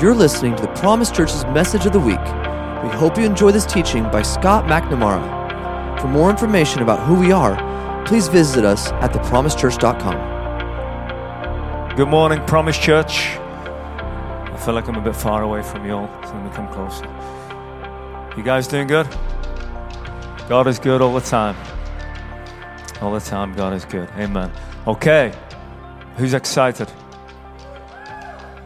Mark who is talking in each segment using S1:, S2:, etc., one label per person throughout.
S1: You're listening to the Promise Church's message of the week. We hope you enjoy this teaching by Scott McNamara. For more information about who we are, please visit us at thepromisechurch.com.
S2: Good morning, Promise Church. I feel like I'm a bit far away from you all, so let me come closer. You guys doing good? God is good all the time. All the time, God is good. Amen. Okay, who's excited?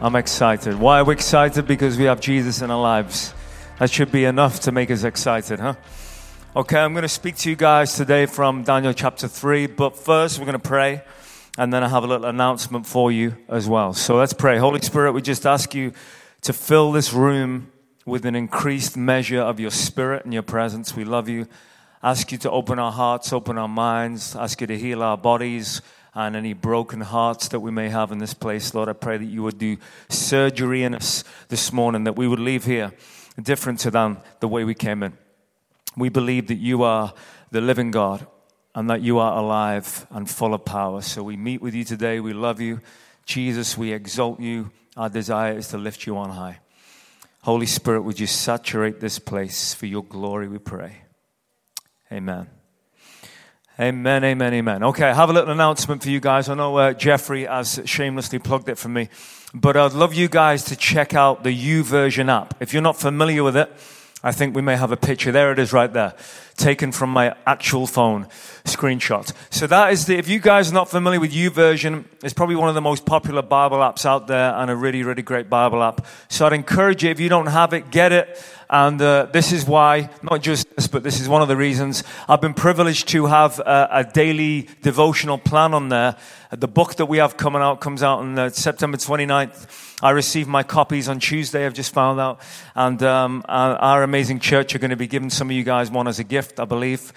S2: I'm excited. Why are we excited? Because we have Jesus in our lives. That should be enough to make us excited, huh? Okay, I'm going to speak to you guys today from Daniel chapter 3, but first we're going to pray and then I have a little announcement for you as well. So let's pray. Holy Spirit, we just ask you to fill this room with an increased measure of your spirit and your presence. We love you. Ask you to open our hearts, open our minds, ask you to heal our bodies and any broken hearts that we may have in this place. Lord, I pray that you would do surgery in us this morning, that we would leave here different to than the way we came in. We believe that you are the living God and that you are alive and full of power. So we meet with you today. We love you. Jesus, we exalt you. Our desire is to lift you on high. Holy Spirit, would you saturate this place for your glory, we pray. Amen. Amen, amen, amen. Okay, I have a little announcement for you guys. I know uh, Jeffrey has shamelessly plugged it for me, but I'd love you guys to check out the YouVersion app. If you're not familiar with it, I think we may have a picture. There it is right there, taken from my actual phone screenshot. So that is the, if you guys are not familiar with YouVersion, it's probably one of the most popular Bible apps out there and a really, really great Bible app. So I'd encourage you, if you don't have it, get it. And uh, this is why, not just this, but this is one of the reasons I've been privileged to have a, a daily devotional plan on there. The book that we have coming out comes out on uh, September 29th. I received my copies on Tuesday, I've just found out. And um, our, amazing church are going to be giving some of you guys one as a gift, I believe,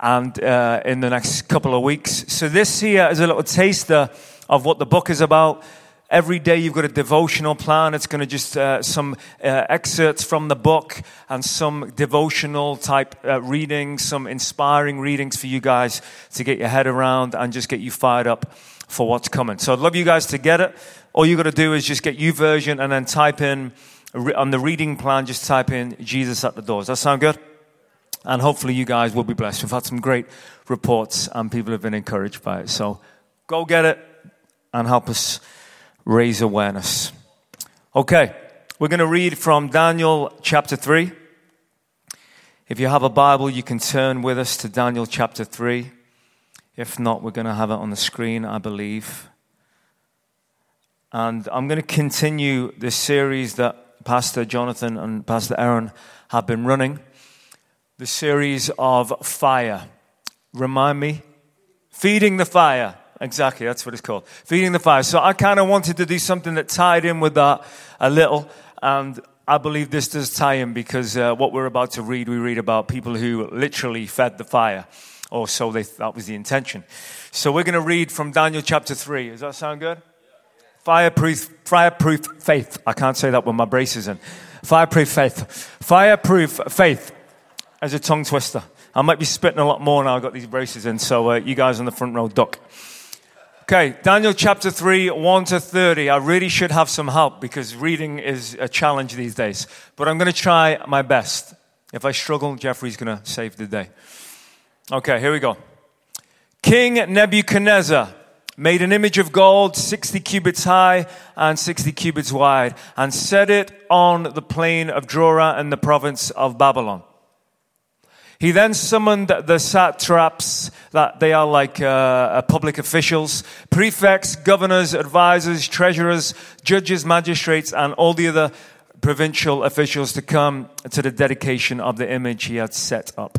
S2: and uh, in the next couple of weeks. So this here is a little taster of what the book is about. Every day you've got a devotional plan. It's going to just uh, some uh, excerpts from the book and some devotional type uh, readings, some inspiring readings for you guys to get your head around and just get you fired up for what's coming. So I'd love you guys to get it. All you got to do is just get YouVersion and then type in on the reading plan. Just type in Jesus at the doors. Does that sound good? And hopefully you guys will be blessed. We've had some great reports and people have been encouraged by it. So go get it and help us raise awareness. Okay, we're going to read from Daniel chapter 3. If you have a Bible, you can turn with us to Daniel chapter 3. If not, we're going to have it on the screen, I believe. And I'm going to continue this series that Pastor Jonathan and Pastor Aaron have been running the series of fire. Remind me? Feeding the fire. Exactly, that's what it's called. Feeding the fire. So I kind of wanted to do something that tied in with that a little. And I believe this does tie in because uh, what we're about to read, we read about people who literally fed the fire. Or so they, that was the intention. So we're going to read from Daniel chapter 3. Does that sound good? Fireproof, fireproof faith. I can't say that with my braces in. Fireproof faith. Fireproof faith as a tongue twister. I might be spitting a lot more now I've got these braces in, so uh, you guys on the front row duck. Okay, Daniel chapter 3, 1 to 30. I really should have some help because reading is a challenge these days. But I'm going to try my best. If I struggle, Jeffrey's going to save the day. Okay, here we go. King Nebuchadnezzar made an image of gold 60 cubits high and 60 cubits wide and set it on the plain of Dura in the province of Babylon. He then summoned the satraps, that they are like uh, uh, public officials, prefects, governors, advisors, treasurers, judges, magistrates, and all the other provincial officials to come to the dedication of the image he had set up.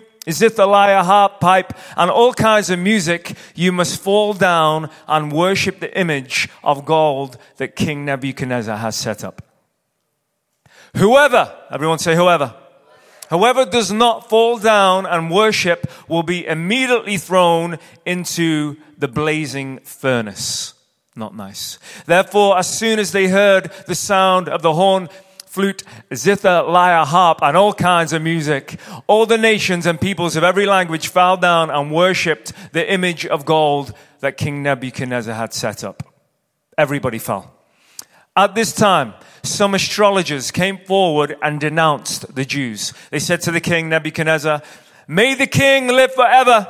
S2: zither, harp, pipe, and all kinds of music, you must fall down and worship the image of gold that King Nebuchadnezzar has set up. Whoever, everyone say whoever. Whoever does not fall down and worship will be immediately thrown into the blazing furnace. Not nice. Therefore, as soon as they heard the sound of the horn, flute, zither, lyre, harp, and all kinds of music, all the nations and peoples of every language fell down and worshipped the image of gold that King Nebuchadnezzar had set up. Everybody fell. At this time, some astrologers came forward and denounced the Jews. They said to the king Nebuchadnezzar, May the king live forever.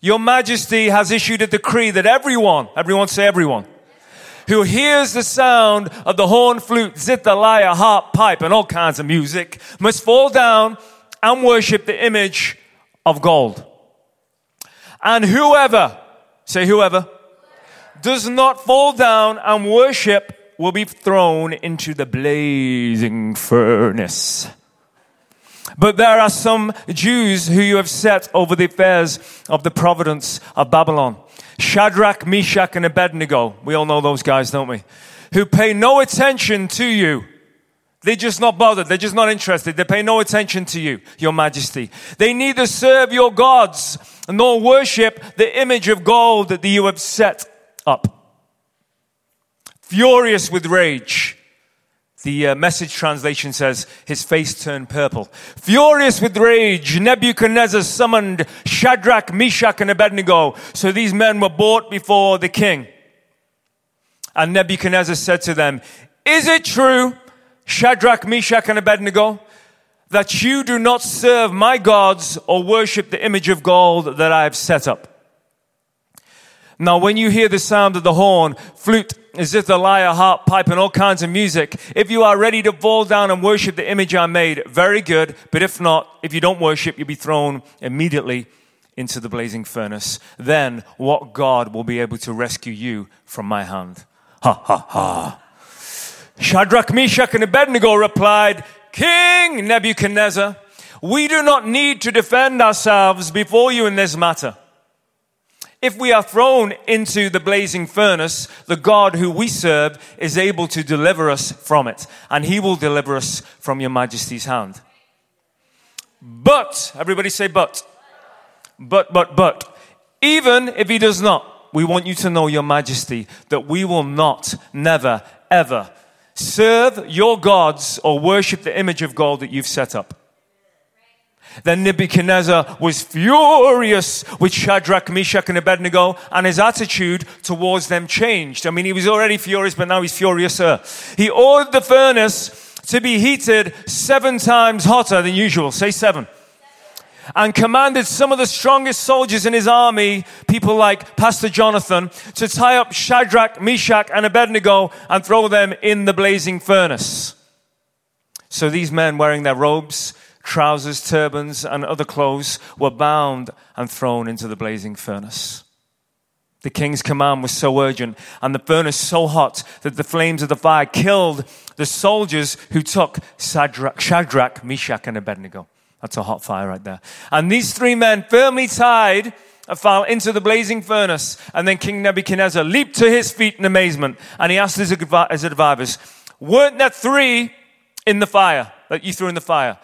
S2: Your majesty has issued a decree that everyone, everyone say everyone, who hears the sound of the horn, flute, zither, harp, pipe, and all kinds of music must fall down and worship the image of gold. And whoever, say whoever, does not fall down and worship will be thrown into the blazing furnace. But there are some Jews who you have set over the affairs of the providence of Babylon. Shadrach, Meshach, and Abednego. We all know those guys, don't we? Who pay no attention to you. They're just not bothered. They're just not interested. They pay no attention to you, your majesty. They neither serve your gods nor worship the image of gold that you have set up furious with rage. The uh, message translation says his face turned purple. Furious with rage, Nebuchadnezzar summoned Shadrach, Meshach, and Abednego. So these men were brought before the king. And Nebuchadnezzar said to them, Is it true, Shadrach, Meshach, and Abednego, that you do not serve my gods or worship the image of gold that I have set up? Now, when you hear the sound of the horn, flute, zither, lyre, harp, pipe, and all kinds of music, if you are ready to fall down and worship the image I made, very good. But if not, if you don't worship, you'll be thrown immediately into the blazing furnace. Then what God will be able to rescue you from my hand? Ha ha ha. Shadrach, Meshach, and Abednego replied, King Nebuchadnezzar, we do not need to defend ourselves before you in this matter. If we are thrown into the blazing furnace, the God who we serve is able to deliver us from it, and he will deliver us from your majesty's hand. But, everybody say, but. But, but, but. Even if he does not, we want you to know, your majesty, that we will not, never, ever serve your gods or worship the image of gold that you've set up. Then Nebuchadnezzar was furious with Shadrach, Meshach, and Abednego, and his attitude towards them changed. I mean, he was already furious, but now he's furiouser. He ordered the furnace to be heated seven times hotter than usual. Say seven. And commanded some of the strongest soldiers in his army, people like Pastor Jonathan, to tie up Shadrach, Meshach, and Abednego and throw them in the blazing furnace. So these men, wearing their robes, trousers, turbans, and other clothes were bound and thrown into the blazing furnace. The king's command was so urgent and the furnace so hot that the flames of the fire killed the soldiers who took Shadrach, Shadrach Meshach, and Abednego. That's a hot fire right there. And these three men, firmly tied, fell into the blazing furnace. And then King Nebuchadnezzar leaped to his feet in amazement and he asked his advisors, Weren't there three in the fire that you threw in the fire?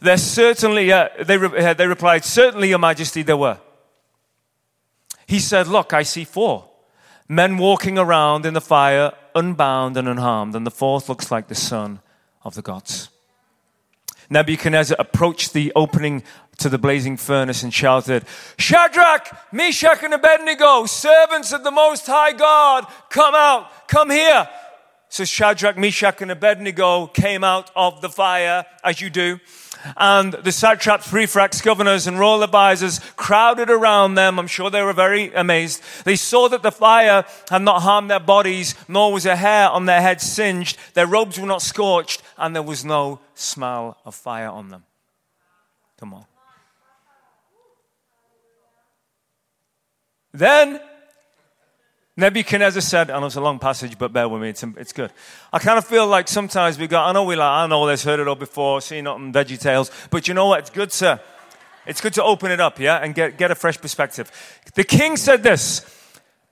S2: There certainly, uh, they, re- uh, they replied, Certainly, Your Majesty, there were. He said, Look, I see four men walking around in the fire, unbound and unharmed, and the fourth looks like the son of the gods. Nebuchadnezzar approached the opening to the blazing furnace and shouted, Shadrach, Meshach, and Abednego, servants of the Most High God, come out, come here. So Shadrach, Meshach, and Abednego came out of the fire, as you do and the satraps, prefects, governors, and royal advisors crowded around them. I'm sure they were very amazed. They saw that the fire had not harmed their bodies, nor was a hair on their heads singed. Their robes were not scorched, and there was no smell of fire on them. Come on. Then Nebuchadnezzar said, and it's a long passage, but bear with me, it's, it's good. I kind of feel like sometimes we go, I know we like, I know this, heard it all before, seen it on Veggie Tales, but you know what? It's good to, it's good to open it up, yeah, and get, get a fresh perspective. The king said this,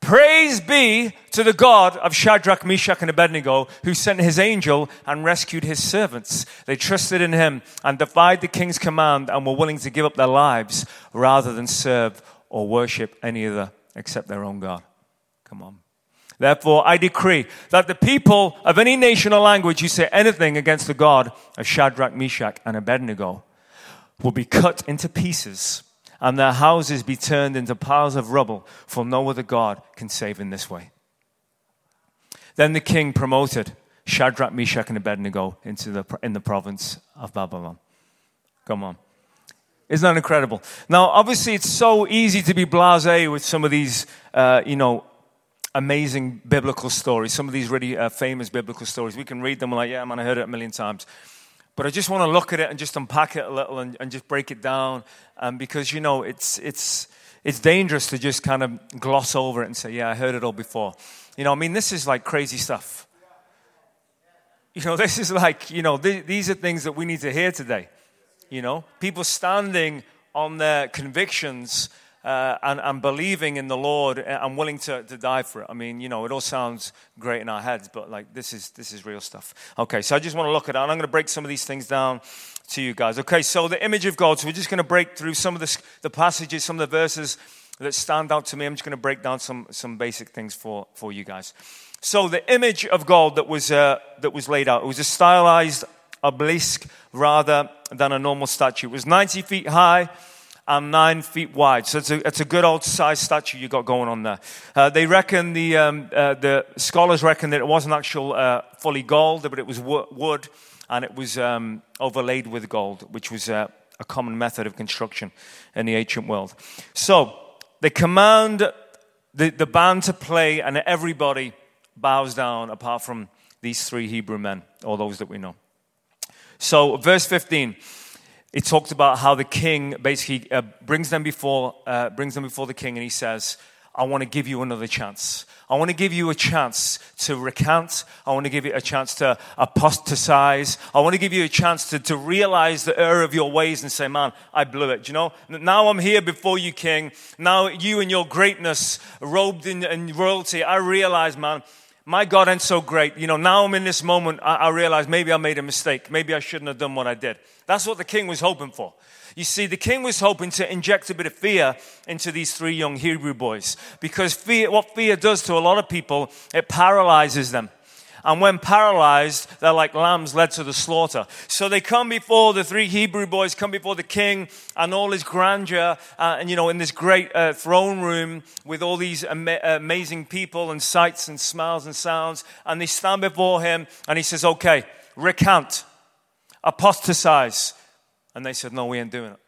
S2: Praise be to the God of Shadrach, Meshach, and Abednego, who sent his angel and rescued his servants. They trusted in him and defied the king's command and were willing to give up their lives rather than serve or worship any other except their own God. Come on. Therefore, I decree that the people of any nation or language who say anything against the God of Shadrach, Meshach, and Abednego will be cut into pieces and their houses be turned into piles of rubble, for no other God can save in this way. Then the king promoted Shadrach, Meshach, and Abednego into the, in the province of Babylon. Come on. Isn't that incredible? Now, obviously, it's so easy to be blase with some of these, uh, you know, amazing biblical stories, some of these really uh, famous biblical stories. We can read them like, yeah, man, I heard it a million times. But I just want to look at it and just unpack it a little and, and just break it down um, because, you know, it's, it's, it's dangerous to just kind of gloss over it and say, yeah, I heard it all before. You know, I mean, this is like crazy stuff. You know, this is like, you know, th- these are things that we need to hear today. You know, people standing on their convictions uh, and, and, believing in the Lord and willing to, to die for it. I mean, you know, it all sounds great in our heads, but like this is this is real stuff. Okay, so I just want to look at it. And I'm going to break some of these things down to you guys. Okay, so the image of God. So we're just going to break through some of the, the passages, some of the verses that stand out to me. I'm just going to break down some some basic things for for you guys. So the image of God that was uh, that was laid out. It was a stylized obelisk rather than a normal statue. It was 90 feet high and nine feet wide. So it's a, it's a good old size statue you got going on there. Uh, they reckon, the, um, uh, the scholars reckon that it wasn't actual uh, fully gold, but it was wood and it was um, overlaid with gold, which was uh, a common method of construction in the ancient world. So they command the, the band to play, and everybody bows down apart from these three Hebrew men, or those that we know. So, verse 15 it talked about how the king basically uh, brings them before uh, brings them before the king and he says i want to give you another chance. I want to give you a chance to recant. I want to give you a chance to apostatize. I want to give you a chance to, to realize the error of your ways and say man i blew it you know? Now i'm here before you king. Now you and your greatness robed in, in royalty. I realize man my God ain't so great. You know, now I'm in this moment, I, I, realize maybe I made a mistake. Maybe I shouldn't have done what I did. That's what the king was hoping for. You see, the king was hoping to inject a bit of fear into these three young Hebrew boys because fear, what fear does to a lot of people, it paralyzes them. And when paralyzed, they're like lambs led to the slaughter. So they come before the three Hebrew boys, come before the king and all his grandeur, uh, and you know, in this great uh, throne room with all these ama- amazing people and sights and smells and sounds. And they stand before him and he says, Okay, recount, apostatize. And they said, No, we ain't doing it.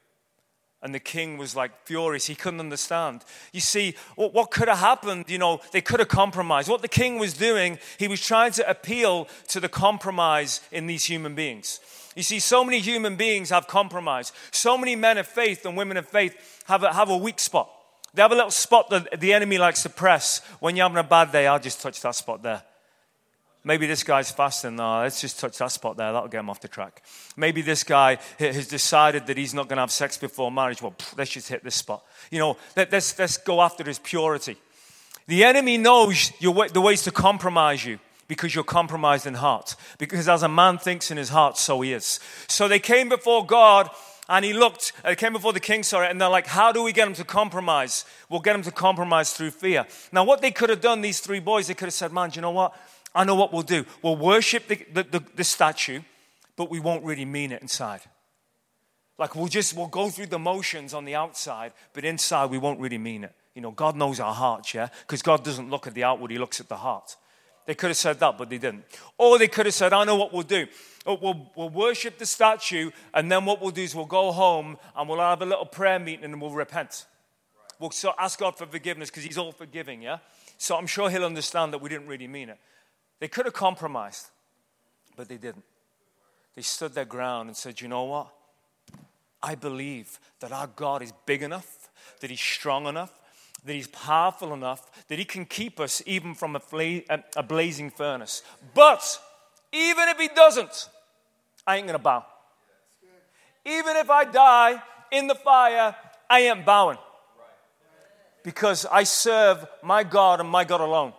S2: And the king was like furious. He couldn't understand. You see, what, what could have happened? You know, they could have compromised. What the king was doing, he was trying to appeal to the compromise in these human beings. You see, so many human beings have compromise. So many men of faith and women of faith have a, have a weak spot. They have a little spot that the enemy likes to press. When you're having a bad day, I'll just touch that spot there. Maybe this guy's fasting. No, let's just touch that spot there. That'll get him off the track. Maybe this guy has decided that he's not going to have sex before marriage. Well, let's just hit this spot. You know, let, us let's go after his purity. The enemy knows your, the ways to compromise you because you're compromised in heart. Because as a man thinks in his heart, so he is. So they came before God and he looked, they came before the king, sorry, and they're like, how do we get him to compromise? We'll get him to compromise through fear. Now, what they could have done, these three boys, they could have said, man, you know what? I know what we'll do. We'll worship the, the, the, the statue, but we won't really mean it inside. Like we'll just we'll go through the motions on the outside, but inside we won't really mean it. You know, God knows our hearts, yeah? Because God doesn't look at the outward, He looks at the heart. They could have said that, but they didn't. Or they could have said, I know what we'll do. Oh, we'll, we'll worship the statue, and then what we'll do is we'll go home and we'll have a little prayer meeting and we'll repent. We'll ask God for forgiveness because He's all forgiving, yeah? So I'm sure He'll understand that we didn't really mean it. They could have compromised, but they didn't. They stood their ground and said, You know what? I believe that our God is big enough, that He's strong enough, that He's powerful enough, that He can keep us even from a, fla- a blazing furnace. But even if He doesn't, I ain't gonna bow. Even if I die in the fire, I ain't bowing. because I serve my God and my God alone.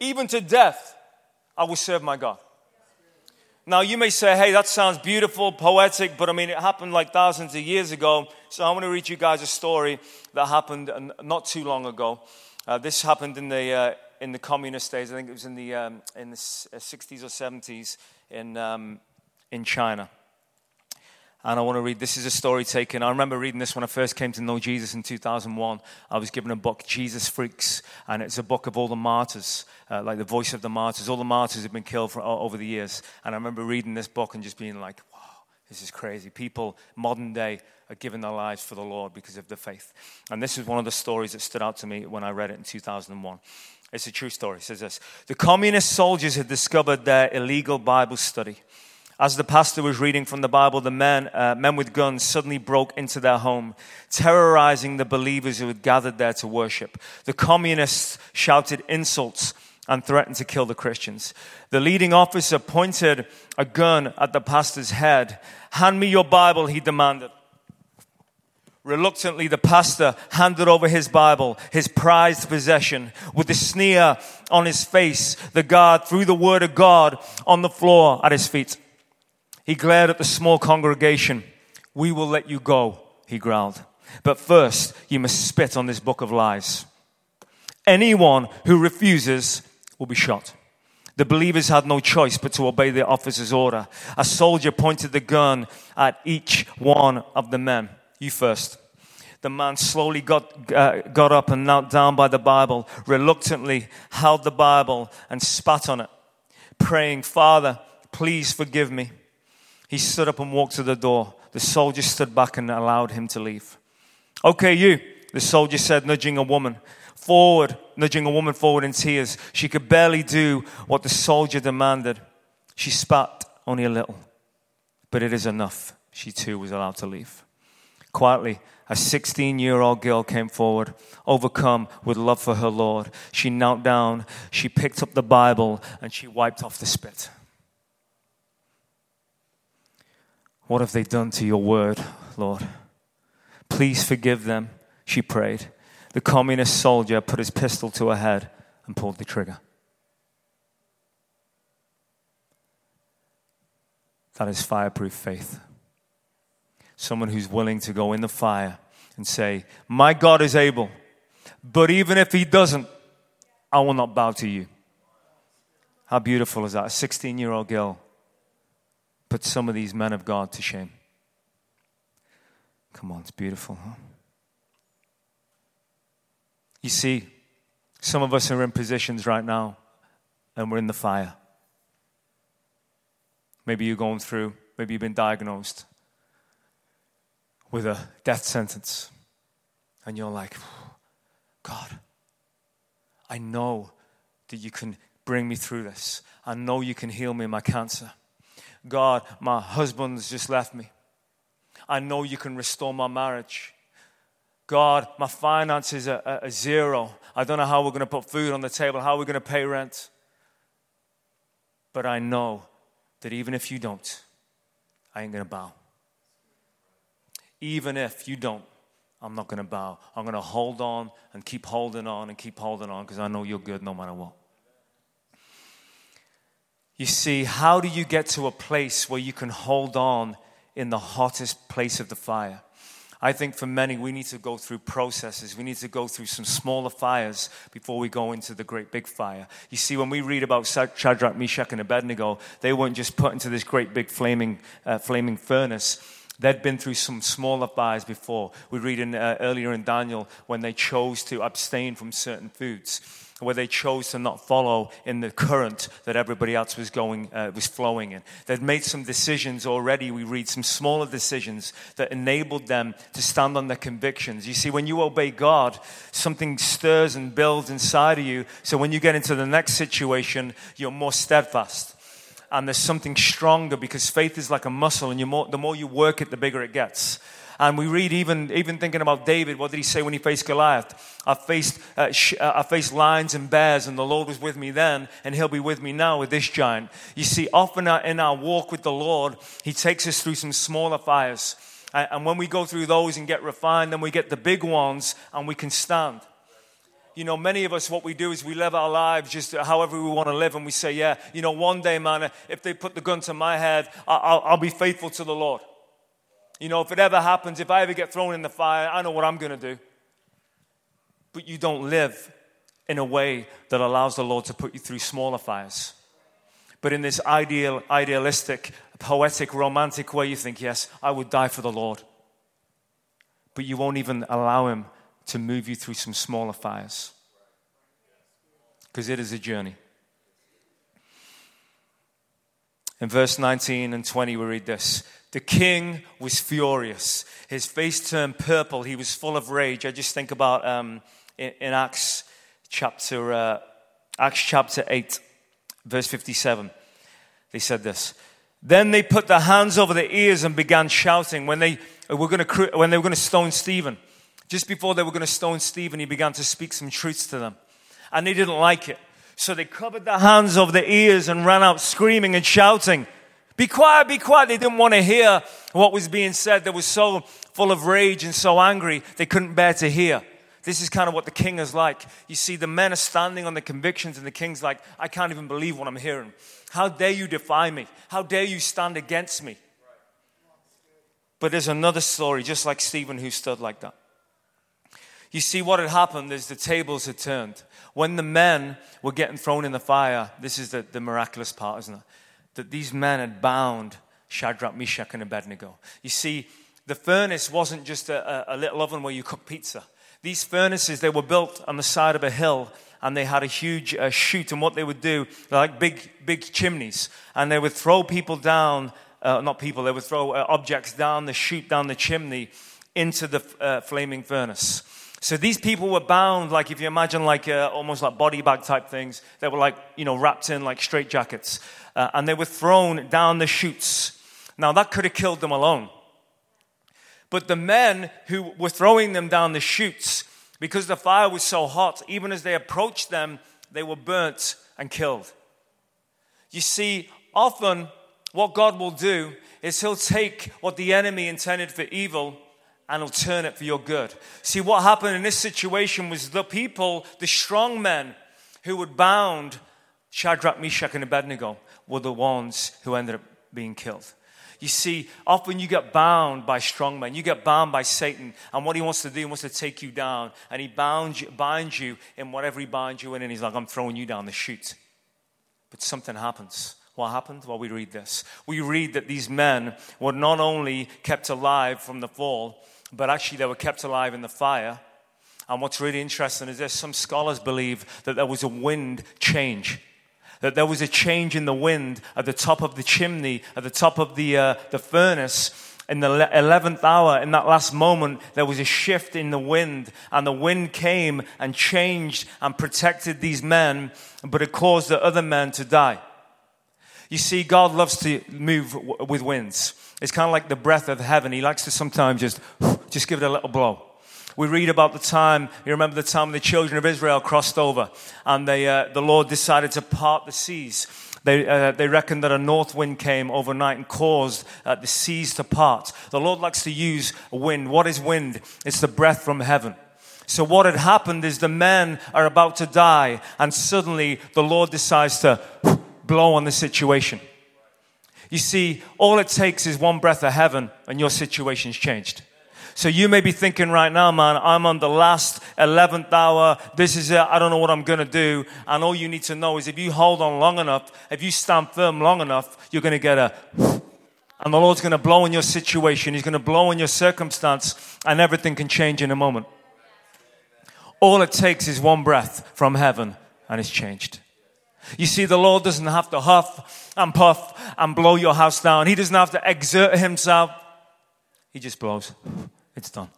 S2: Even to death, I will serve my God. Now, you may say, hey, that sounds beautiful, poetic, but I mean, it happened like thousands of years ago. So I want to read you guys a story that happened not too long ago. Uh, this happened in the, uh, in the communist days. I think it was in the, um, in the 60s uh, or 70s in, um, in China. And I want to read this is a story taken. I remember reading this when I first came to know Jesus in 2001. I was given a book, Jesus Freaks, and it's a book of all the martyrs, uh, like the voice of the martyrs. All the martyrs have been killed for, over the years. And I remember reading this book and just being like, wow, this is crazy. People, modern day, are giving their lives for the Lord because of the faith. And this is one of the stories that stood out to me when I read it in 2001. It's a true story. It says this The communist soldiers had discovered their illegal Bible study. As the pastor was reading from the Bible, the men, uh, men with guns suddenly broke into their home, terrorizing the believers who had gathered there to worship. The communists shouted insults and threatened to kill the Christians. The leading officer pointed a gun at the pastor's head. Hand me your Bible, he demanded. Reluctantly, the pastor handed over his Bible, his prized possession. With a sneer on his face, the guard threw the word of God on the floor at his feet. He glared at the small congregation. We will let you go, he growled. But first, you must spit on this book of lies. Anyone who refuses will be shot. The believers had no choice but to obey the officer's order. A soldier pointed the gun at each one of the men. You first. The man slowly got, uh, got up and knelt down by the Bible, reluctantly held the Bible and spat on it, praying, Father, please forgive me. He stood up and walked to the door. The soldier stood back and allowed him to leave. Okay, you, the soldier said, nudging a woman forward, nudging a woman forward in tears. She could barely do what the soldier demanded. She spat only a little, but it is enough. She too was allowed to leave. Quietly, a 16 year old girl came forward, overcome with love for her Lord. She knelt down, she picked up the Bible, and she wiped off the spit. What have they done to your word, Lord? Please forgive them, she prayed. The communist soldier put his pistol to her head and pulled the trigger. That is fireproof faith. Someone who's willing to go in the fire and say, My God is able, but even if He doesn't, I will not bow to you. How beautiful is that? A 16 year old girl put some of these men of God to shame. Come on, it's beautiful, huh? You see, some of us are in positions right now and we're in the fire. Maybe you're going through, maybe you've been diagnosed with a death sentence. And you're like, God, I know that you can bring me through this. I know you can heal me my cancer. God, my husband's just left me. I know you can restore my marriage. God, my finances are, are, are zero. I don't know how we're going to put food on the table, how we're going to pay rent. But I know that even if you don't, I ain't going to bow. Even if you don't, I'm not going to bow. I'm going to hold on and keep holding on and keep holding on because I know you're good no matter what. You see, how do you get to a place where you can hold on in the hottest place of the fire? I think for many, we need to go through processes. We need to go through some smaller fires before we go into the great big fire. You see, when we read about Shadrach, Meshach, and Abednego, they weren't just put into this great big flaming, uh, flaming furnace. They'd been through some smaller fires before. We read in, uh, earlier in Daniel when they chose to abstain from certain foods where they chose to not follow in the current that everybody else was going uh, was flowing in. They'd made some decisions already. We read some smaller decisions that enabled them to stand on their convictions. You see when you obey god something stirs and builds inside of you. So when you get into the next situation you're more steadfast. And there's something stronger because faith is like a muscle and more, the more you work it the bigger it gets and we read even, even thinking about David, what did he say when he faced Goliath? I faced, uh, sh- uh, I faced lions and bears, and the Lord was with me then, and he'll be with me now with this giant. You see, often in our walk with the Lord, he takes us through some smaller fires. And when we go through those and get refined, then we get the big ones and we can stand. you know, many of us, what we do is we live our lives just however we want to live, and we say, yeah, you know, one day, man, if they put the gun to my head, I'll, I'll be faithful to the Lord. You know, if it ever happens, if I ever get thrown in the fire, I know what I'm going to do. But you don't live in a way that allows the Lord to put you through smaller fires. But in this ideal, idealistic, poetic, romantic way, you think, yes, I would die for the Lord. But you won't even allow Him to move you through some smaller fires. Because it is a journey. In verse 19 and 20, we read this The king was furious. His face turned purple. He was full of rage. I just think about um, in, in, Acts chapter, uh, Acts chapter 8, verse 57. They said this. Then they put their hands over their ears and began shouting when they were going to, when they were going to stone Stephen. Just before they were going to stone Stephen, he began to speak some truths to them. And they didn't like it. So they covered their hands over their ears and ran out screaming and shouting, Be quiet, be quiet. They didn't want to hear what was being said. They were so full of rage and so angry, they couldn't bear to hear. This is kind of what the king is like. You see, the men are standing on the convictions, and the king's like, I can't even believe what I'm hearing. How dare you defy me? How dare you stand against me? But there's another story, just like Stephen, who stood like that. You see, what had happened is the tables had turned. When the men were getting thrown in the fire, this is the, the miraculous part, isn't it? That these men had bound Shadrach, Meshach, and Abednego. You see, the furnace wasn't just a, a, little oven where you cook pizza. These furnaces, they were built on the side of a hill and they had a huge uh, chute. And what they would do, like big, big chimneys, and they would throw people down, uh, not people, they would throw uh, objects down the chute, down the chimney into the uh, flaming furnace. So these people were bound, like if you imagine, like uh, almost like body bag type things. They were like, you know, wrapped in like straight jackets. Uh, and they were thrown down the chutes. Now that could have killed them alone. But the men who were throwing them down the chutes, because the fire was so hot, even as they approached them, they were burnt and killed. You see, often what God will do is He'll take what the enemy intended for evil and He'll turn it for your good. See, what happened in this situation was the people, the strong men who had bound Shadrach, Meshach, and Abednego, were the ones who ended up being killed. You see, often you get bound by strong men. You get bound by Satan. And what he wants to do, he wants to take you down. And he bound you, binds you in whatever he binds you in. And he's like, I'm throwing you down the chute. But something happens. What happened? Well, we read this. We read that these men were not only kept alive from the fall, but actually they were kept alive in the fire. And what's really interesting is this some scholars believe that there was a wind change that there was a change in the wind at the top of the chimney, at the top of the, uh, the furnace. In the 11th hour, in that last moment, there was a shift in the wind, and the wind came and changed and protected these men, but it caused the other men to die. You see, God loves to move with winds. It's kind of like the breath of heaven. He likes to sometimes just, just give it a little blow we read about the time, you remember the time the children of Israel crossed over and they, uh, the Lord decided to part the seas. They, uh, they reckoned that a north wind came overnight and caused uh, the seas to part. The Lord likes to use wind. What is wind? It's the breath from heaven. So, what had happened is the men are about to die, and suddenly the Lord decides to blow on the situation. You see, all it takes is one breath of heaven, and your situation's changed. So you may be thinking right now, man, I'm on the last 11th hour. This is it. I don't know what I'm going to do. And all you need to know is if you hold on long enough, if you stand firm long enough, you're going to get a and the Lord's going to blow in your situation. He's going to blow in your circumstance, and everything can change in a moment. All it takes is one breath from heaven, and it's changed. You see, the Lord doesn't have to huff and puff and blow your house down. He doesn't have to exert himself. He just blows. It's done.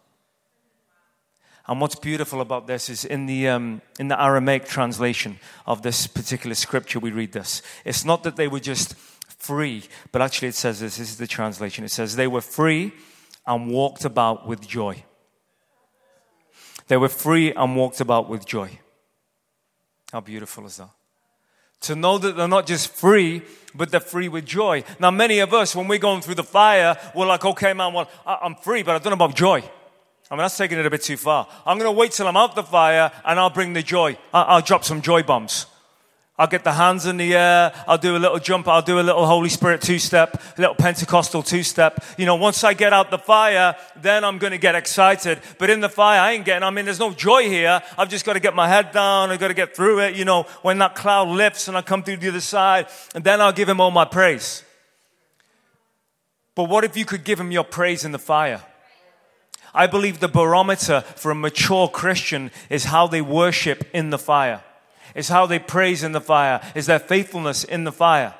S2: And what's beautiful about this is in the, um, in the Aramaic translation of this particular scripture, we read this. It's not that they were just free, but actually it says this. This is the translation. It says, They were free and walked about with joy. They were free and walked about with joy. How beautiful is that? To know that they're not just free, but they're free with joy. Now, many of us, when we're going through the fire, we're like, okay, man, well, I'm free, but I don't know about joy. I mean, that's taking it a bit too far. I'm going to wait till I'm out the fire and I'll bring the joy. I'll drop some joy bombs. I'll get the hands in the air. I'll do a little jump. I'll do a little Holy Spirit two step, a little Pentecostal two step. You know, once I get out the fire, then I'm going to get excited. But in the fire, I ain't getting, I mean, there's no joy here. I've just got to get my head down. I've got to get through it. You know, when that cloud lifts and I come through the other side, and then I'll give him all my praise. But what if you could give him your praise in the fire? I believe the barometer for a mature Christian is how they worship in the fire is how they praise in the fire, is their faithfulness in the fire.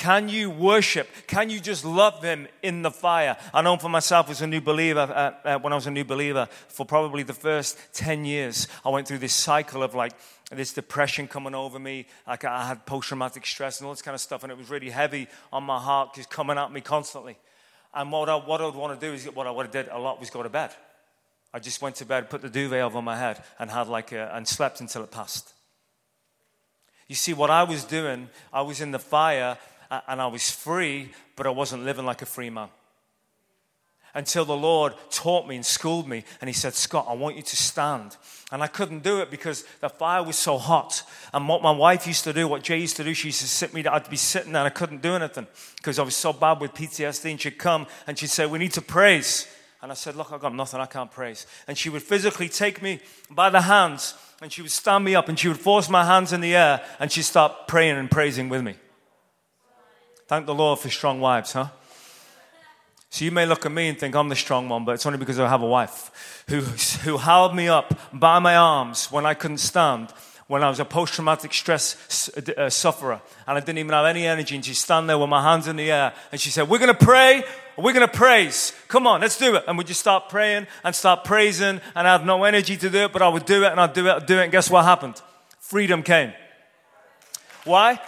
S2: Can you worship? Can you just love Him in the fire? I know for myself as a new believer, uh, uh, when I was a new believer, for probably the first 10 years, I went through this cycle of like this depression coming over me. Like I had post traumatic stress and all this kind of stuff, and it was really heavy on my heart, just coming at me constantly. And what I, what I would want to do is what I would have did a lot was go to bed. I just went to bed, put the duvet over my head, and had like a, and slept until it passed. You see, what I was doing, I was in the fire and I was free, but I wasn't living like a free man. Until the Lord taught me and schooled me, and He said, Scott, I want you to stand. And I couldn't do it because the fire was so hot. And what my wife used to do, what Jay used to do, she used to sit me, I'd be sitting there and I couldn't do anything because I was so bad with PTSD. And she'd come and she'd say, We need to praise. And I said, Look, I've got nothing, I can't praise. And she would physically take me by the hands and she would stand me up and she would force my hands in the air and she'd start praying and praising with me. Thank the Lord for strong wives, huh? So you may look at me and think I'm the strong one, but it's only because I have a wife who, who held me up by my arms when I couldn't stand when I was a post traumatic stress uh, sufferer and I didn't even have any energy. And she'd stand there with my hands in the air and she said, We're going to pray. We're going to praise. Come on, let's do it. And we just start praying and start praising. And I had no energy to do it, but I would do it and I'd do it, I'd do it. And guess what happened? Freedom came. Why?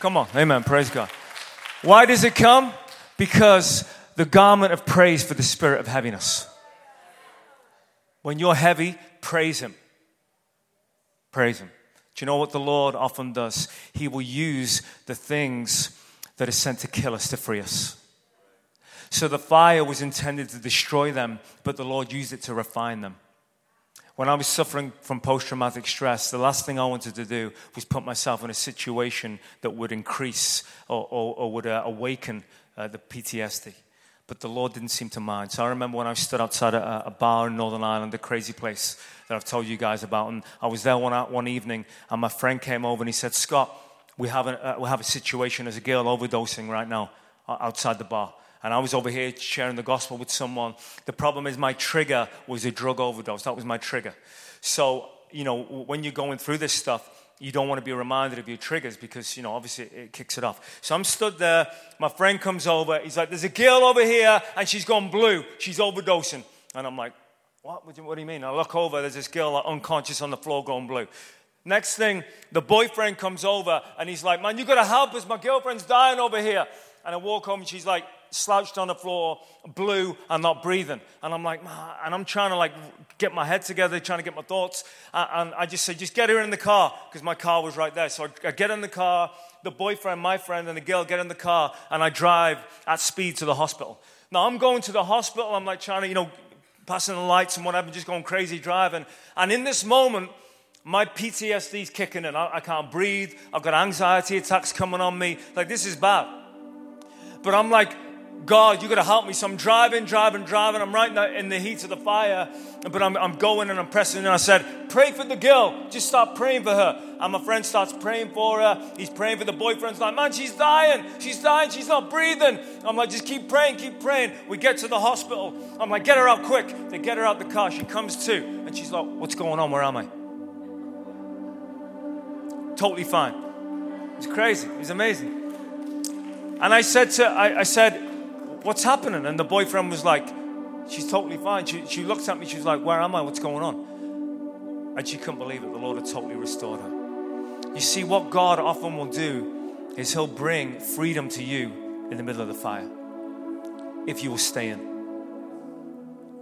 S2: Come on, amen. Praise God. Why does it come? Because the garment of praise for the spirit of heaviness. When you're heavy, praise Him. Praise Him. Do you know what the Lord often does? He will use the things that are sent to kill us to free us. So the fire was intended to destroy them, but the Lord used it to refine them. When I was suffering from post traumatic stress, the last thing I wanted to do was put myself in a situation that would increase or, or, or would uh, awaken uh, the PTSD but the Lord didn't seem to mind. So I remember when I stood outside a, a, bar in Northern Ireland, a crazy place that I've told you guys about, and I was there one, one evening, and my friend came over and he said, Scott, we have a, uh, we have a situation. There's a girl overdosing right now uh, outside the bar. And I was over here sharing the gospel with someone. The problem is my trigger was a drug overdose. That was my trigger. So, you know, when you're going through this stuff, you don't want to be reminded of your triggers because, you know, obviously it kicks it off. So I'm stood there. My friend comes over. He's like, there's a girl over here and she's gone blue. She's overdosing. And I'm like, what? What do you mean? I look over. There's this girl unconscious on the floor going blue. Next thing, the boyfriend comes over and he's like, man, you got to help us. My girlfriend's dying over here. And I walk home and she's like, slouched on the floor, blue, and not breathing. And I'm like, and I'm trying to like get my head together, trying to get my thoughts. And I just say, just get her in the car, because my car was right there. So I get in the car, the boyfriend, my friend, and the girl get in the car, and I drive at speed to the hospital. Now I'm going to the hospital, I'm like trying to, you know, passing the lights and whatever, just going crazy driving. And in this moment, my PTSD is kicking in. I, I can't breathe. I've got anxiety attacks coming on me. Like, this is bad. But I'm like, God, you got to help me. So I'm driving, driving, driving. I'm right in the heat of the fire, but I'm, I'm going and I'm pressing. And I said, Pray for the girl. Just start praying for her. And my friend starts praying for her. He's praying for the boyfriend's like, Man, she's dying. She's dying. She's not breathing. I'm like, Just keep praying, keep praying. We get to the hospital. I'm like, Get her out quick. They get her out the car. She comes to. And she's like, What's going on? Where am I? Totally fine. It's crazy. It's amazing. And I said to, I, I said, What's happening? And the boyfriend was like, She's totally fine. She, she looked at me, she was like, Where am I? What's going on? And she couldn't believe it. The Lord had totally restored her. You see, what God often will do is He'll bring freedom to you in the middle of the fire if you will stay in.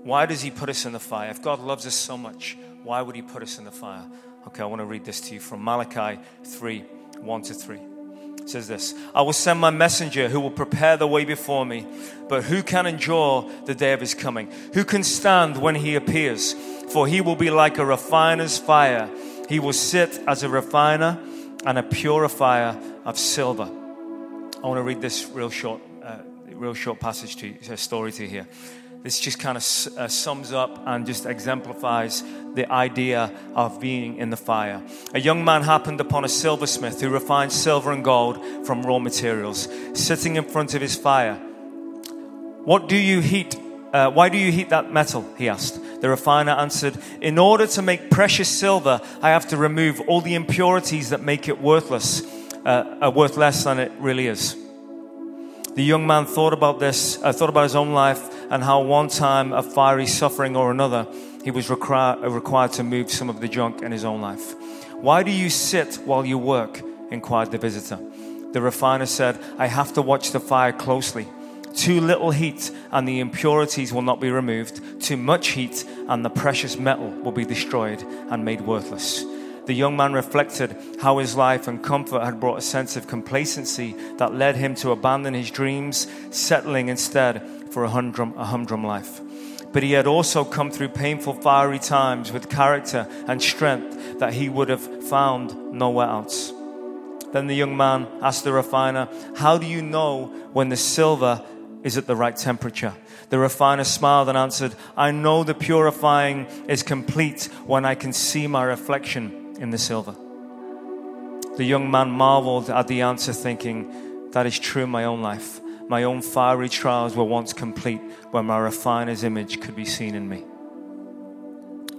S2: Why does He put us in the fire? If God loves us so much, why would He put us in the fire? Okay, I want to read this to you from Malachi 3 1 to 3 says this I will send my messenger who will prepare the way before me. But who can endure the day of his coming? Who can stand when he appears? For he will be like a refiner's fire. He will sit as a refiner and a purifier of silver. I want to read this real short, uh, real short passage to you, story to you here. This just kind of uh, sums up and just exemplifies the idea of being in the fire. A young man happened upon a silversmith who refined silver and gold from raw materials, sitting in front of his fire. What do you heat? Uh, why do you heat that metal? He asked. The refiner answered, In order to make precious silver, I have to remove all the impurities that make it worthless, uh, uh, worth less than it really is. The young man thought about this, uh, thought about his own life and how one time of fiery suffering or another, he was requir- required to move some of the junk in his own life. Why do you sit while you work? inquired the visitor. The refiner said, I have to watch the fire closely. Too little heat and the impurities will not be removed. Too much heat and the precious metal will be destroyed and made worthless. The young man reflected how his life and comfort had brought a sense of complacency that led him to abandon his dreams, settling instead for a humdrum, a humdrum life. But he had also come through painful, fiery times with character and strength that he would have found nowhere else. Then the young man asked the refiner, How do you know when the silver is at the right temperature. The refiner smiled and answered, I know the purifying is complete when I can see my reflection in the silver. The young man marveled at the answer, thinking, That is true in my own life. My own fiery trials were once complete when my refiner's image could be seen in me.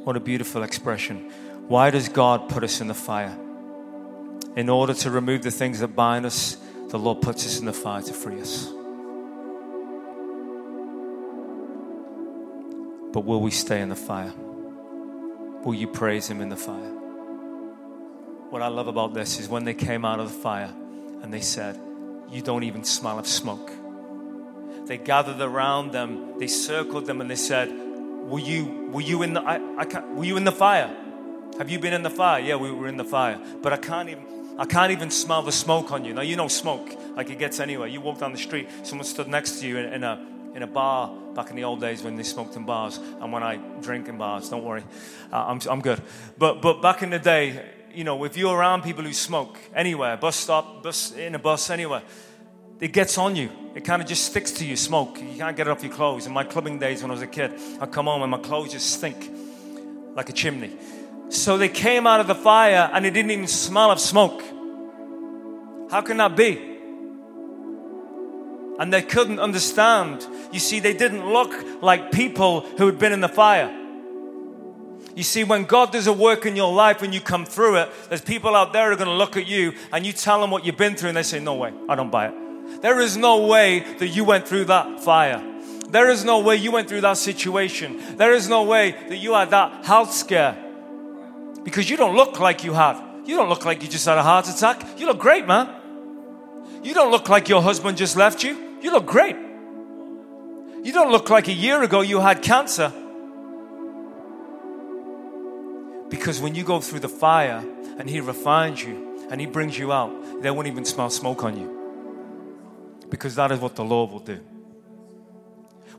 S2: What a beautiful expression. Why does God put us in the fire? In order to remove the things that bind us, the Lord puts us in the fire to free us. But will we stay in the fire? Will you praise Him in the fire? What I love about this is when they came out of the fire and they said, You don't even smell of smoke. They gathered around them, they circled them, and they said, Were you, were you, in, the, I, I can't, were you in the fire? Have you been in the fire? Yeah, we were in the fire. But I can't even. I can't even smell the smoke on you. Now, you know smoke, like it gets anywhere. You walk down the street, someone stood next to you in, in a, in a bar back in the old days when they smoked in bars and when I drink in bars. Don't worry, uh, I'm, I'm good. But, but back in the day, you know, if you're around people who smoke anywhere, bus stop, bus in a bus, anywhere, it gets on you. It kind of just sticks to you, smoke. You can't get it off your clothes. In my clubbing days when I was a kid, I'd come home and my clothes just stink like a chimney. So they came out of the fire and it didn't even smell of smoke. How can that be? and they couldn't understand. You see, they didn't look like people who had been in the fire. You see, when God does a work in your life, when you come through it, there's people out there who are going to look at you and you tell them what you've been through, and they say, No way, I don't buy it. There is no way that you went through that fire. There is no way you went through that situation. There is no way that you had that health scare. Because you don't look like you had. You don't look like you just had a heart attack. You look great, man. You don't look like your husband just left you. You look great. You don't look like a year ago you had cancer. Because when you go through the fire and He refines you and He brings you out, they won't even smell smoke on you. Because that is what the Lord will do.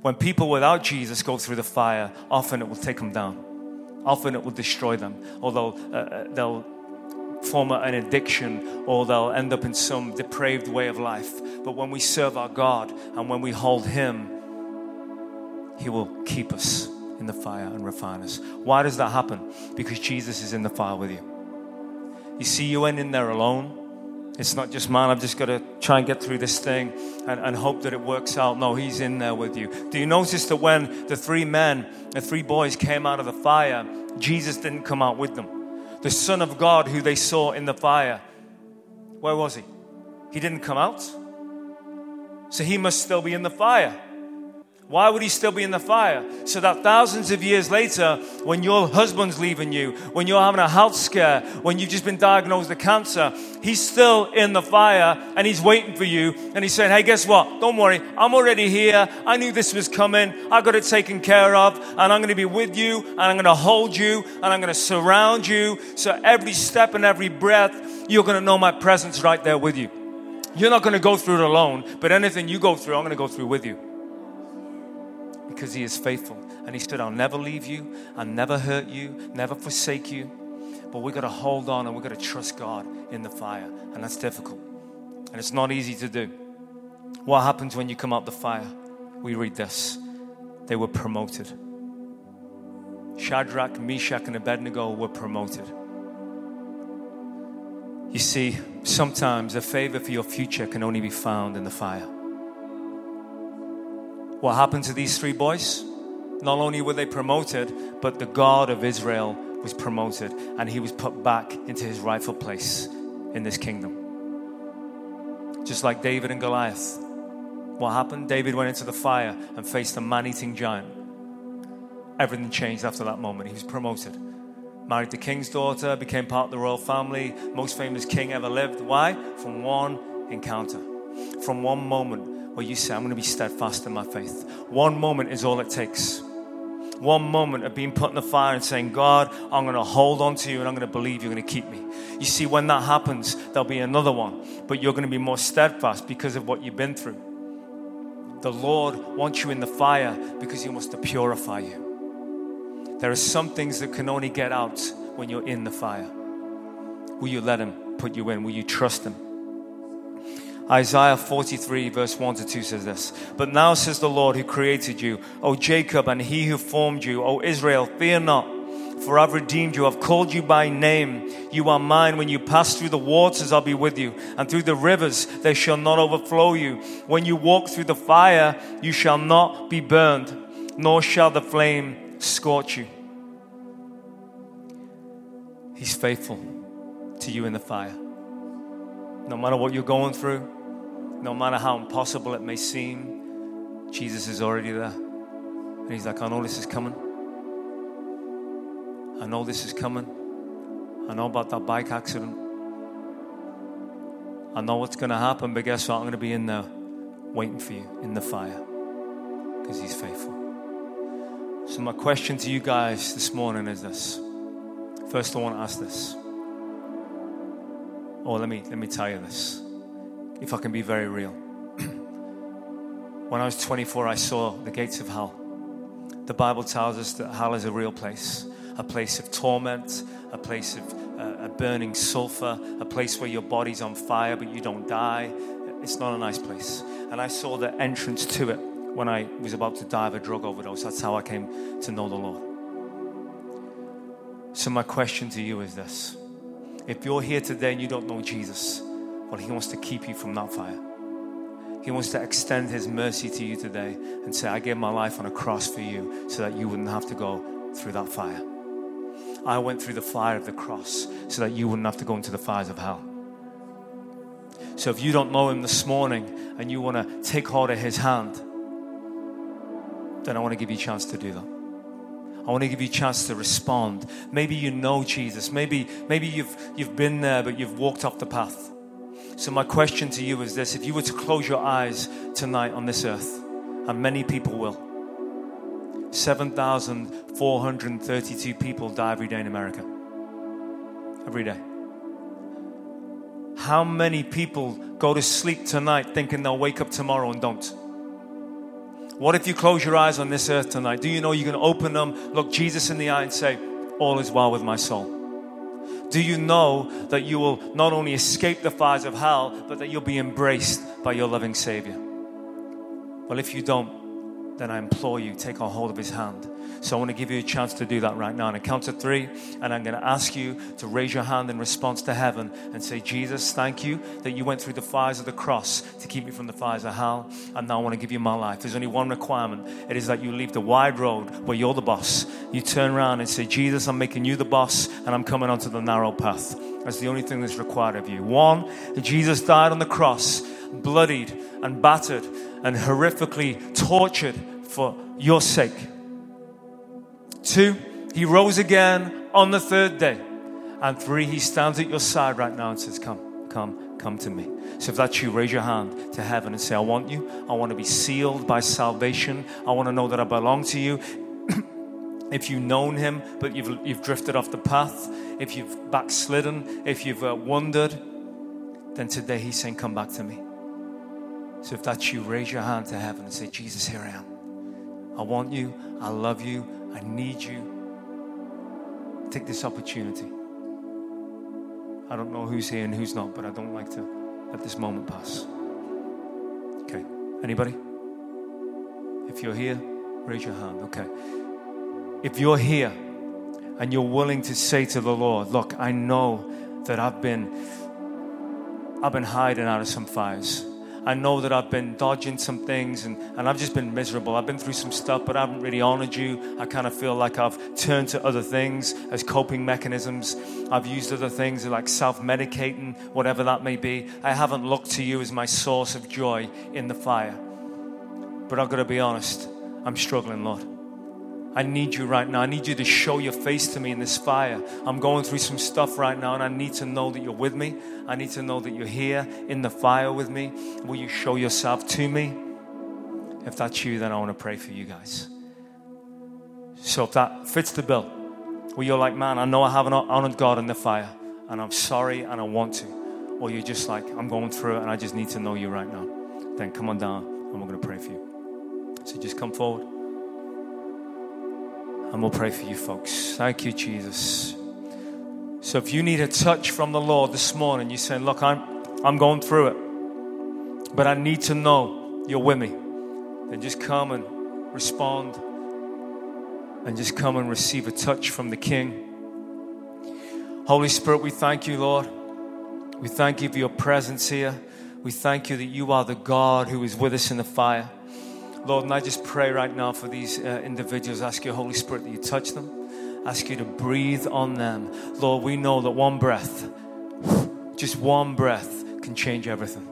S2: When people without Jesus go through the fire, often it will take them down. Often it will destroy them. Although uh, they'll form an addiction or they'll end up in some depraved way of life. But when we serve our God and when we hold Him, He will keep us in the fire and refine us. Why does that happen? Because Jesus is in the fire with you. You see, you went in there alone. It's not just, man, I've just got to try and get through this thing and, and hope that it works out. No, He's in there with you. Do you notice that when the three men, the three boys came out of the fire, Jesus didn't come out with them? the Son of God who they saw in the fire. Where was he? He didn't come out. So he must still be in the fire. Why would he still be in the fire? So that thousands of years later, when your husband's leaving you, when you're having a health scare, when you've just been diagnosed with cancer, he's still in the fire and he's waiting for you. And he's saying, Hey, guess what? Don't worry. I'm already here. I knew this was coming. I got it taken care of. And I'm going to be with you and I'm going to hold you and I'm going to surround you. So every step and every breath, you're going to know my presence right there with you. You're not going to go through it alone, but anything you go through, I'm going to go through with you. Because He is faithful. And He said, I'll never leave you, I'll never hurt you, never forsake you. But we've got to hold on and we've got to trust God in the fire. And that's difficult. And it's not easy to do. What happens when you come out the fire? We read this they were promoted. Shadrach, Meshach, and Abednego were promoted. You see, sometimes a favor for your future can only be found in the fire. What happened to these three boys? Not only were they promoted, but the God of Israel was promoted and he was put back into his rightful place in this kingdom. Just like David and Goliath. What happened? David went into the fire and faced a man eating giant. Everything changed after that moment. He was promoted. Married the king's daughter, became part of the royal family, most famous king ever lived. Why? From one encounter, from one moment where you say, I'm going to be steadfast in my faith. One moment is all it takes one moment of being put in the fire and saying, God, I'm going to hold on to you and I'm going to believe you're going to keep me. You see, when that happens, there'll be another one, but you're going to be more steadfast because of what you've been through. The Lord wants you in the fire because He wants to purify you. There are some things that can only get out when you're in the fire. Will you let Him put you in? Will you trust Him? Isaiah 43, verse 1 to 2 says this But now says the Lord who created you, O Jacob, and he who formed you, O Israel, fear not. For I've redeemed you, I've called you by name. You are mine. When you pass through the waters, I'll be with you, and through the rivers, they shall not overflow you. When you walk through the fire, you shall not be burned, nor shall the flame scorch you. He's faithful to you in the fire. No matter what you're going through, no matter how impossible it may seem, Jesus is already there. And He's like, I know this is coming. I know this is coming. I know about that bike accident. I know what's going to happen, but guess what? I'm going to be in there waiting for you in the fire because He's faithful. So, my question to you guys this morning is this. First, I want to ask this. Oh, let me, let me tell you this if I can be very real. when I was 24, I saw the gates of hell. The Bible tells us that hell is a real place, a place of torment, a place of uh, a burning sulfur, a place where your body's on fire but you don't die. It's not a nice place. And I saw the entrance to it when I was about to die of a drug overdose. That's how I came to know the Lord. So, my question to you is this if you're here today and you don't know Jesus, well, He wants to keep you from that fire. He wants to extend His mercy to you today and say, I gave my life on a cross for you so that you wouldn't have to go through that fire. I went through the fire of the cross so that you wouldn't have to go into the fires of hell. So if you don't know Him this morning and you want to take hold of His hand, then I want to give you a chance to do that. I want to give you a chance to respond. Maybe you know Jesus. Maybe, maybe you've, you've been there, but you've walked off the path. So, my question to you is this if you were to close your eyes tonight on this earth, and many people will, 7,432 people die every day in America. Every day. How many people go to sleep tonight thinking they'll wake up tomorrow and don't? What if you close your eyes on this earth tonight? Do you know you can open them, look Jesus in the eye, and say, All is well with my soul? Do you know that you will not only escape the fires of hell, but that you'll be embraced by your loving Savior? Well, if you don't, then I implore you, take a hold of His hand. So I want to give you a chance to do that right now. And I count to three, and I'm going to ask you to raise your hand in response to heaven and say, Jesus, thank you that you went through the fires of the cross to keep me from the fires of hell. And now I want to give you my life. There's only one requirement it is that you leave the wide road where you're the boss. You turn around and say, Jesus, I'm making you the boss, and I'm coming onto the narrow path. That's the only thing that's required of you. One, Jesus died on the cross, bloodied and battered and horrifically tortured for your sake. Two, he rose again on the third day. And three, he stands at your side right now and says, Come, come, come to me. So if that's you, raise your hand to heaven and say, I want you. I want to be sealed by salvation. I want to know that I belong to you. if you've known him, but you've, you've drifted off the path, if you've backslidden, if you've uh, wandered, then today He's saying, Come back to me. So if that's you, raise your hand to heaven and say, Jesus, here I am. I want you. I love you. I need you. Take this opportunity. I don't know who's here and who's not, but I don't like to let this moment pass. Okay. Anybody? If you're here, raise your hand. Okay. If you're here and you're willing to say to the Lord, look, I know that I've been I've been hiding out of some fires. I know that I've been dodging some things and, and I've just been miserable. I've been through some stuff, but I haven't really honored you. I kind of feel like I've turned to other things as coping mechanisms. I've used other things like self medicating, whatever that may be. I haven't looked to you as my source of joy in the fire. But I've got to be honest, I'm struggling, Lord. I need you right now. I need you to show your face to me in this fire. I'm going through some stuff right now, and I need to know that you're with me. I need to know that you're here in the fire with me. Will you show yourself to me? If that's you, then I want to pray for you guys. So if that fits the bill, where you're like, man, I know I haven't honored God in the fire, and I'm sorry and I want to. Or you're just like, I'm going through it and I just need to know you right now. Then come on down and we're going to pray for you. So just come forward. And we'll pray for you, folks. Thank you, Jesus. So if you need a touch from the Lord this morning, you're saying, Look, I'm, I'm going through it, but I need to know you're with me, then just come and respond and just come and receive a touch from the King. Holy Spirit, we thank you, Lord. We thank you for your presence here. We thank you that you are the God who is with us in the fire. Lord, and I just pray right now for these uh, individuals. Ask your Holy Spirit that you touch them. Ask you to breathe on them. Lord, we know that one breath, just one breath, can change everything.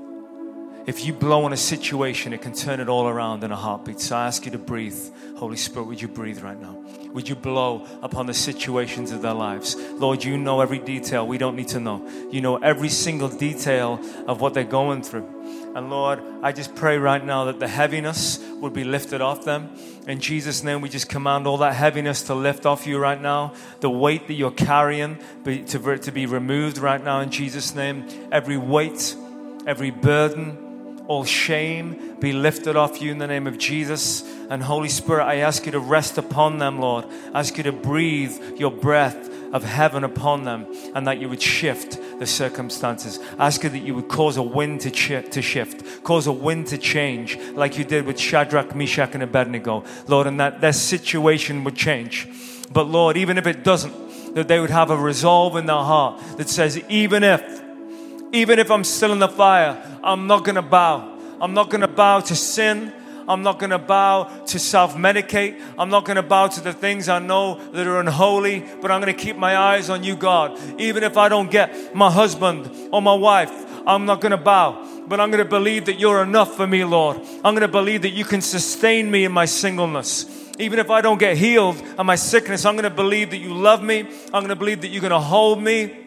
S2: If you blow on a situation, it can turn it all around in a heartbeat. So I ask you to breathe. Holy Spirit, would you breathe right now? Would you blow upon the situations of their lives? Lord, you know every detail we don't need to know. You know every single detail of what they're going through. And Lord, I just pray right now that the heaviness would be lifted off them. In Jesus' name, we just command all that heaviness to lift off you right now. The weight that you're carrying, be, to, to be removed right now in Jesus' name. Every weight, every burden, all shame be lifted off you in the name of Jesus. And Holy Spirit, I ask you to rest upon them, Lord. I ask you to breathe your breath of heaven upon them and that you would shift the circumstances. Ask you that you would cause a wind to, ch- to shift, cause a wind to change, like you did with Shadrach, Meshach, and Abednego, Lord, and that their situation would change. But Lord, even if it doesn't, that they would have a resolve in their heart that says, even if, even if I'm still in the fire, I'm not going to bow. I'm not going to bow to sin. I'm not going to bow to self medicate. I'm not going to bow to the things I know that are unholy, but I'm going to keep my eyes on you, God. Even if I don't get my husband or my wife, I'm not going to bow, but I'm going to believe that you're enough for me, Lord. I'm going to believe that you can sustain me in my singleness. Even if I don't get healed of my sickness, I'm going to believe that you love me. I'm going to believe that you're going to hold me.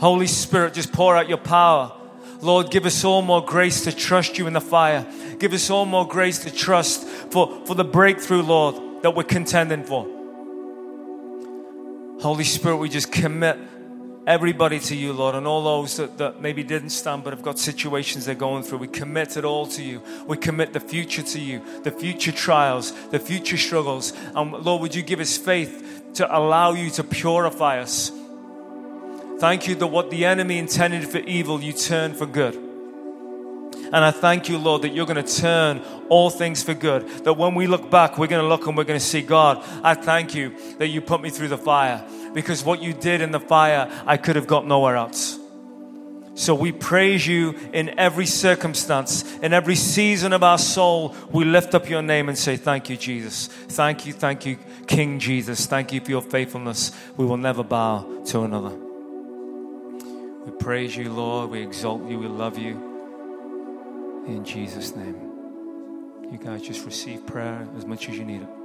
S2: Holy Spirit, just pour out your power. Lord, give us all more grace to trust you in the fire. Give us all more grace to trust for, for the breakthrough, Lord, that we're contending for. Holy Spirit, we just commit everybody to you, Lord, and all those that, that maybe didn't stand but have got situations they're going through. We commit it all to you. We commit the future to you, the future trials, the future struggles. And Lord, would you give us faith to allow you to purify us? Thank you that what the enemy intended for evil, you turn for good. And I thank you, Lord, that you're going to turn all things for good. That when we look back, we're going to look and we're going to see God. I thank you that you put me through the fire because what you did in the fire, I could have got nowhere else. So we praise you in every circumstance, in every season of our soul. We lift up your name and say, Thank you, Jesus. Thank you, thank you, King Jesus. Thank you for your faithfulness. We will never bow to another. We praise you, Lord. We exalt you. We love you. In Jesus' name. You guys just receive prayer as much as you need it.